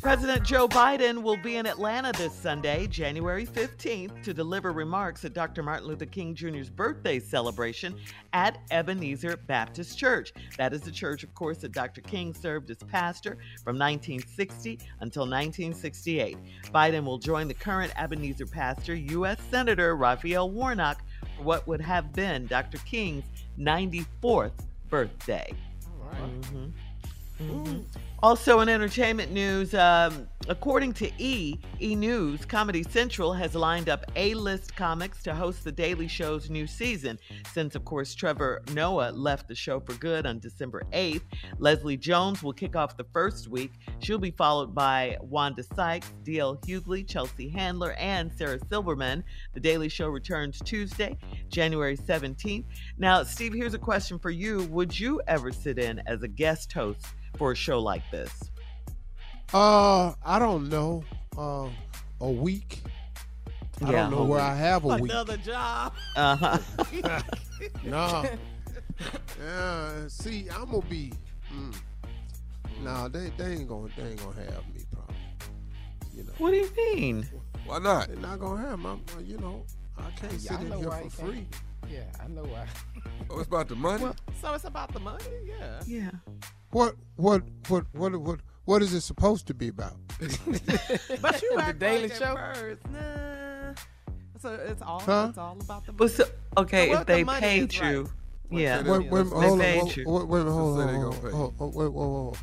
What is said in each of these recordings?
President Joe Biden will be in Atlanta this Sunday, January 15th, to deliver remarks at Dr. Martin Luther King Jr.'s birthday celebration at Ebenezer Baptist Church. That is the church, of course, that Dr. King served as pastor from 1960 until 1968. Biden will join the current Ebenezer pastor, U.S. Senator Raphael Warnock, for what would have been Dr. King's 94th birthday. All right. Mm-hmm. Mm-hmm. Also, in entertainment news, um, according to E! E! News, Comedy Central has lined up A-list comics to host The Daily Show's new season. Since, of course, Trevor Noah left the show for good on December 8th, Leslie Jones will kick off the first week. She'll be followed by Wanda Sykes, D.L. Hughley, Chelsea Handler, and Sarah Silverman. The Daily Show returns Tuesday, January 17th. Now, Steve, here's a question for you. Would you ever sit in as a guest host for a show like this? Uh, I don't know. Uh, a week. I Yeah, don't know where week. I have a week. Another job. Uh huh. no. Yeah, see, I'm gonna be. Mm, no, they they ain't gonna they ain't gonna have me probably. You know, What do you mean? Why not? they're not gonna have me. Uh, you know, I can't Yeah, sit I in here for you can't. free. Yeah, I know why. Oh, it's about the money. So it's about the money? Yeah. Yeah. What what what what what what is it supposed to be about? But you The Daily like Show? first, nah. So it's all Huh? it's all about the money. But so, okay, So if what the they paid is you, right. yeah. Wait, wait, hold they on, paid wait, you. wait, wait, hold on, hold on, hold on, wait, wait, wait, wait.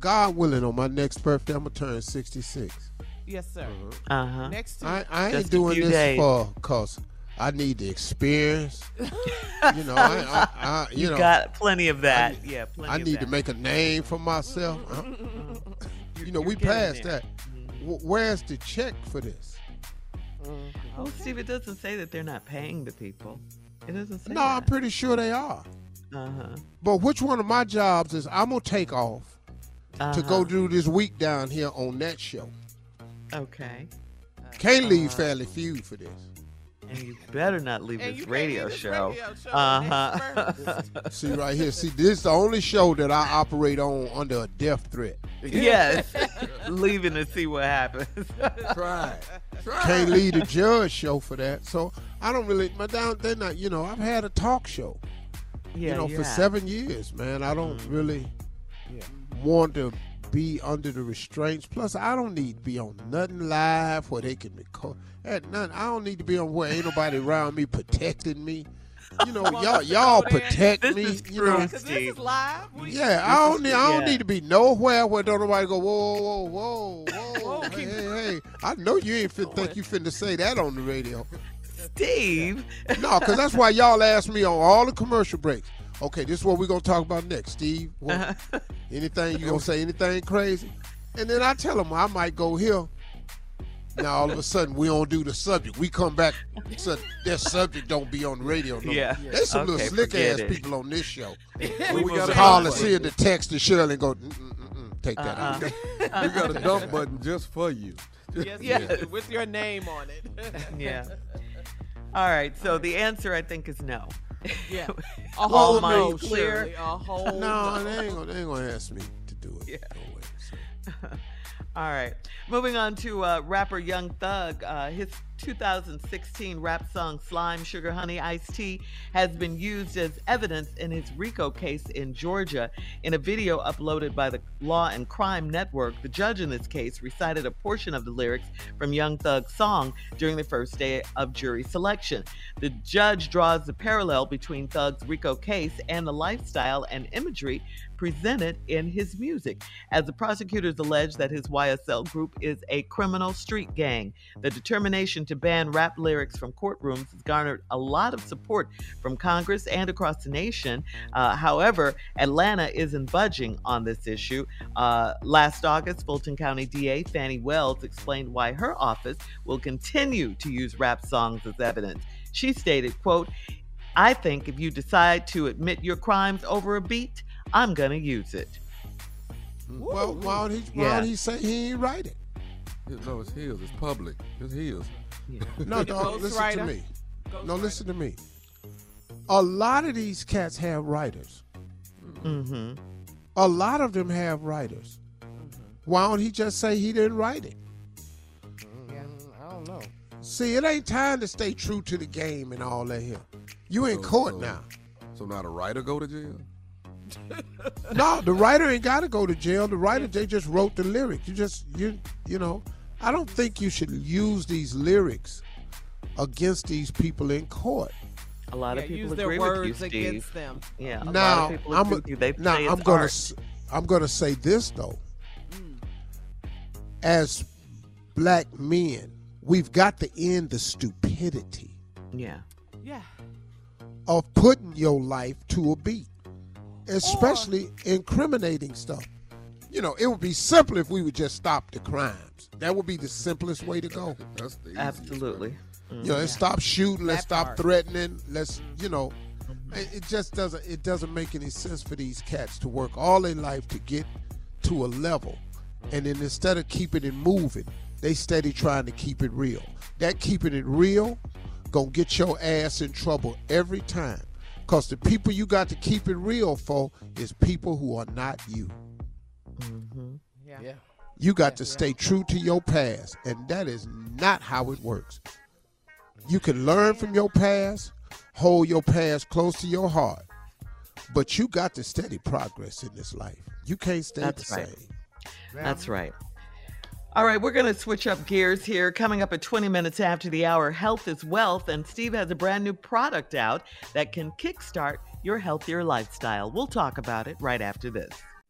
God willing, on my next birthday, I'm gonna turn 66. Yes, sir. Uh huh. Next to I, I ain't doing this days. for cause I need the experience. you know, I, I, I you, You, know, got plenty of that. yeah, plenty. Of that. I of need to make a name for myself. Uh, you know, we passed there. that. W- Where's the check for this? Oh, Steve, it doesn't say that they're not paying the people. It doesn't say No, I'm pretty sure they are. Uh huh. But which one of my jobs is I'm gonna take off to go do this week down here on that show? Okay. Can't leave Family Feud for this. And you better not leave this radio leave this show. radio show Uh huh. See right here. See, this is the only show that I operate on under a death threat. yes. Leaving to see what happens. Try. Try Can't it. lead the judge show for that. So I don't really. My down. They're not. You know, I've had a talk show. yeah, you know, you for seven years, man. I don't Mm-hmm. really want to be under the restraints. Plus, I don't need to be on nothing live where they can record. At none. I don't need to be on where ain't nobody around me protecting me. You know, y'all y'all protect This me. you know. Because this is live. We- Yeah, I don't need. I don't yeah. need to be nowhere where don't nobody go. Whoa, whoa, whoa, whoa, Whoa, hey, hey, hey! I know you ain't fin- think you finna say that on the radio. Steve. No, because that's why y'all ask me on all the commercial breaks. Okay, this is what we're gonna talk about next, Steve. What, anything you gonna say? Anything crazy? And then I tell them I might go here. Now all of a sudden we don't do the subject. We come back, so their subject don't be on the radio. No. Yeah. There's some Okay, little slick ass it. people on this show. we got a Call dump and see the text to Shirley and go, mm, mm, mm, take that out. Uh-uh. We got a dump button just for you. Yes, Yeah. yes, with your name on it. Yeah. All right. So the answer, I think, is no. Yeah. A whole minds no, clear. A whole No, no. they ain't gonna, they ain't gonna ask me to do it. Yeah. No way. So. All right. Moving on to uh, rapper Young Thug. Uh, his 2016 rap song Slime Sugar Honey Iced Tea has been used as evidence in his RICO case in Georgia. In a video uploaded by the Law and Crime Network, the judge in this case recited a portion of the lyrics from Young Thug's song during the first day of jury selection. The judge draws the parallel between Thug's RICO case and the lifestyle and imagery presented in his music, as the prosecutors allege that his YSL group is a criminal street gang. The determination to ban rap lyrics from courtrooms has garnered a lot of support from Congress and across the nation. Uh, however, Atlanta isn't budging on this issue. Uh, last August, Fulton County DA Fani Willis explained why her office will continue to use rap songs as evidence. She stated, quote, I think if you decide to admit your crimes over a beat, I'm gonna use it. Well, why don't he? Why Yeah. don't he say he ain't write it? No, it's his. It's public. It's his. No, dog. Listen to Ghostwriter. me. No, listen to me. A lot of these cats have writers. Mm-hmm. A lot of them have writers. Mm-hmm. Why don't he just say he didn't write it? Mm-hmm. Mm, I don't know. See, it ain't time to stay true to the game and all that here. You in So- court so- now. So now the writer go to jail? No, the writer ain't got to go to jail. The writer they just wrote the lyric. You just you you know. I don't think you should use these lyrics against these people in court. A lot Yeah, of people use agree their with you, words Steve. against them. Yeah, a lot now of people I'm agree with now I'm gonna art. s- I'm gonna say this though. As black men, we've got to end the stupidity Yeah. Yeah. of putting your life to a beat, especially incriminating stuff. You know, it would be simple if we would just stop the crimes. That would be the simplest way to go. That's the easiest Absolutely. You know, let's stop shooting. Let's That stop part. threatening. Let's, you know, it, it just doesn't. It doesn't make any sense for these cats to work all their life to get to a level, and then instead of keeping it moving, they steady trying to keep it real. That keeping it real gonna get your ass in trouble every time. Cause the people you got to keep it real for is people who are not you. Yeah. Yeah. You got to stay true to your past, and that is not how it works. You can learn from your past, hold your past close to your heart, but you got to steady progress in this life. You can't stay That's the right. same. That's right. All right, we're going to switch up gears here. Coming up at 20 minutes after the hour, health is wealth, and Steve has a brand new product out that can kickstart your healthier lifestyle. We'll talk about it right after this.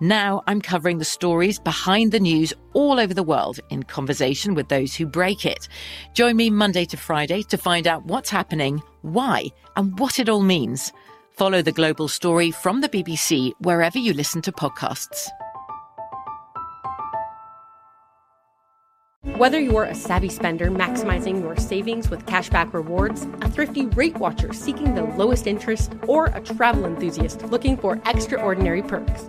Now I'm covering the stories behind the news all over the world in conversation with those who break it. Join me Monday to Friday to find out what's happening, why, and what it all means. Follow the global story from the BBC wherever you listen to podcasts. Whether you're a savvy spender maximizing your savings with cashback rewards, a thrifty rate watcher seeking the lowest interest, or a travel enthusiast looking for extraordinary perks,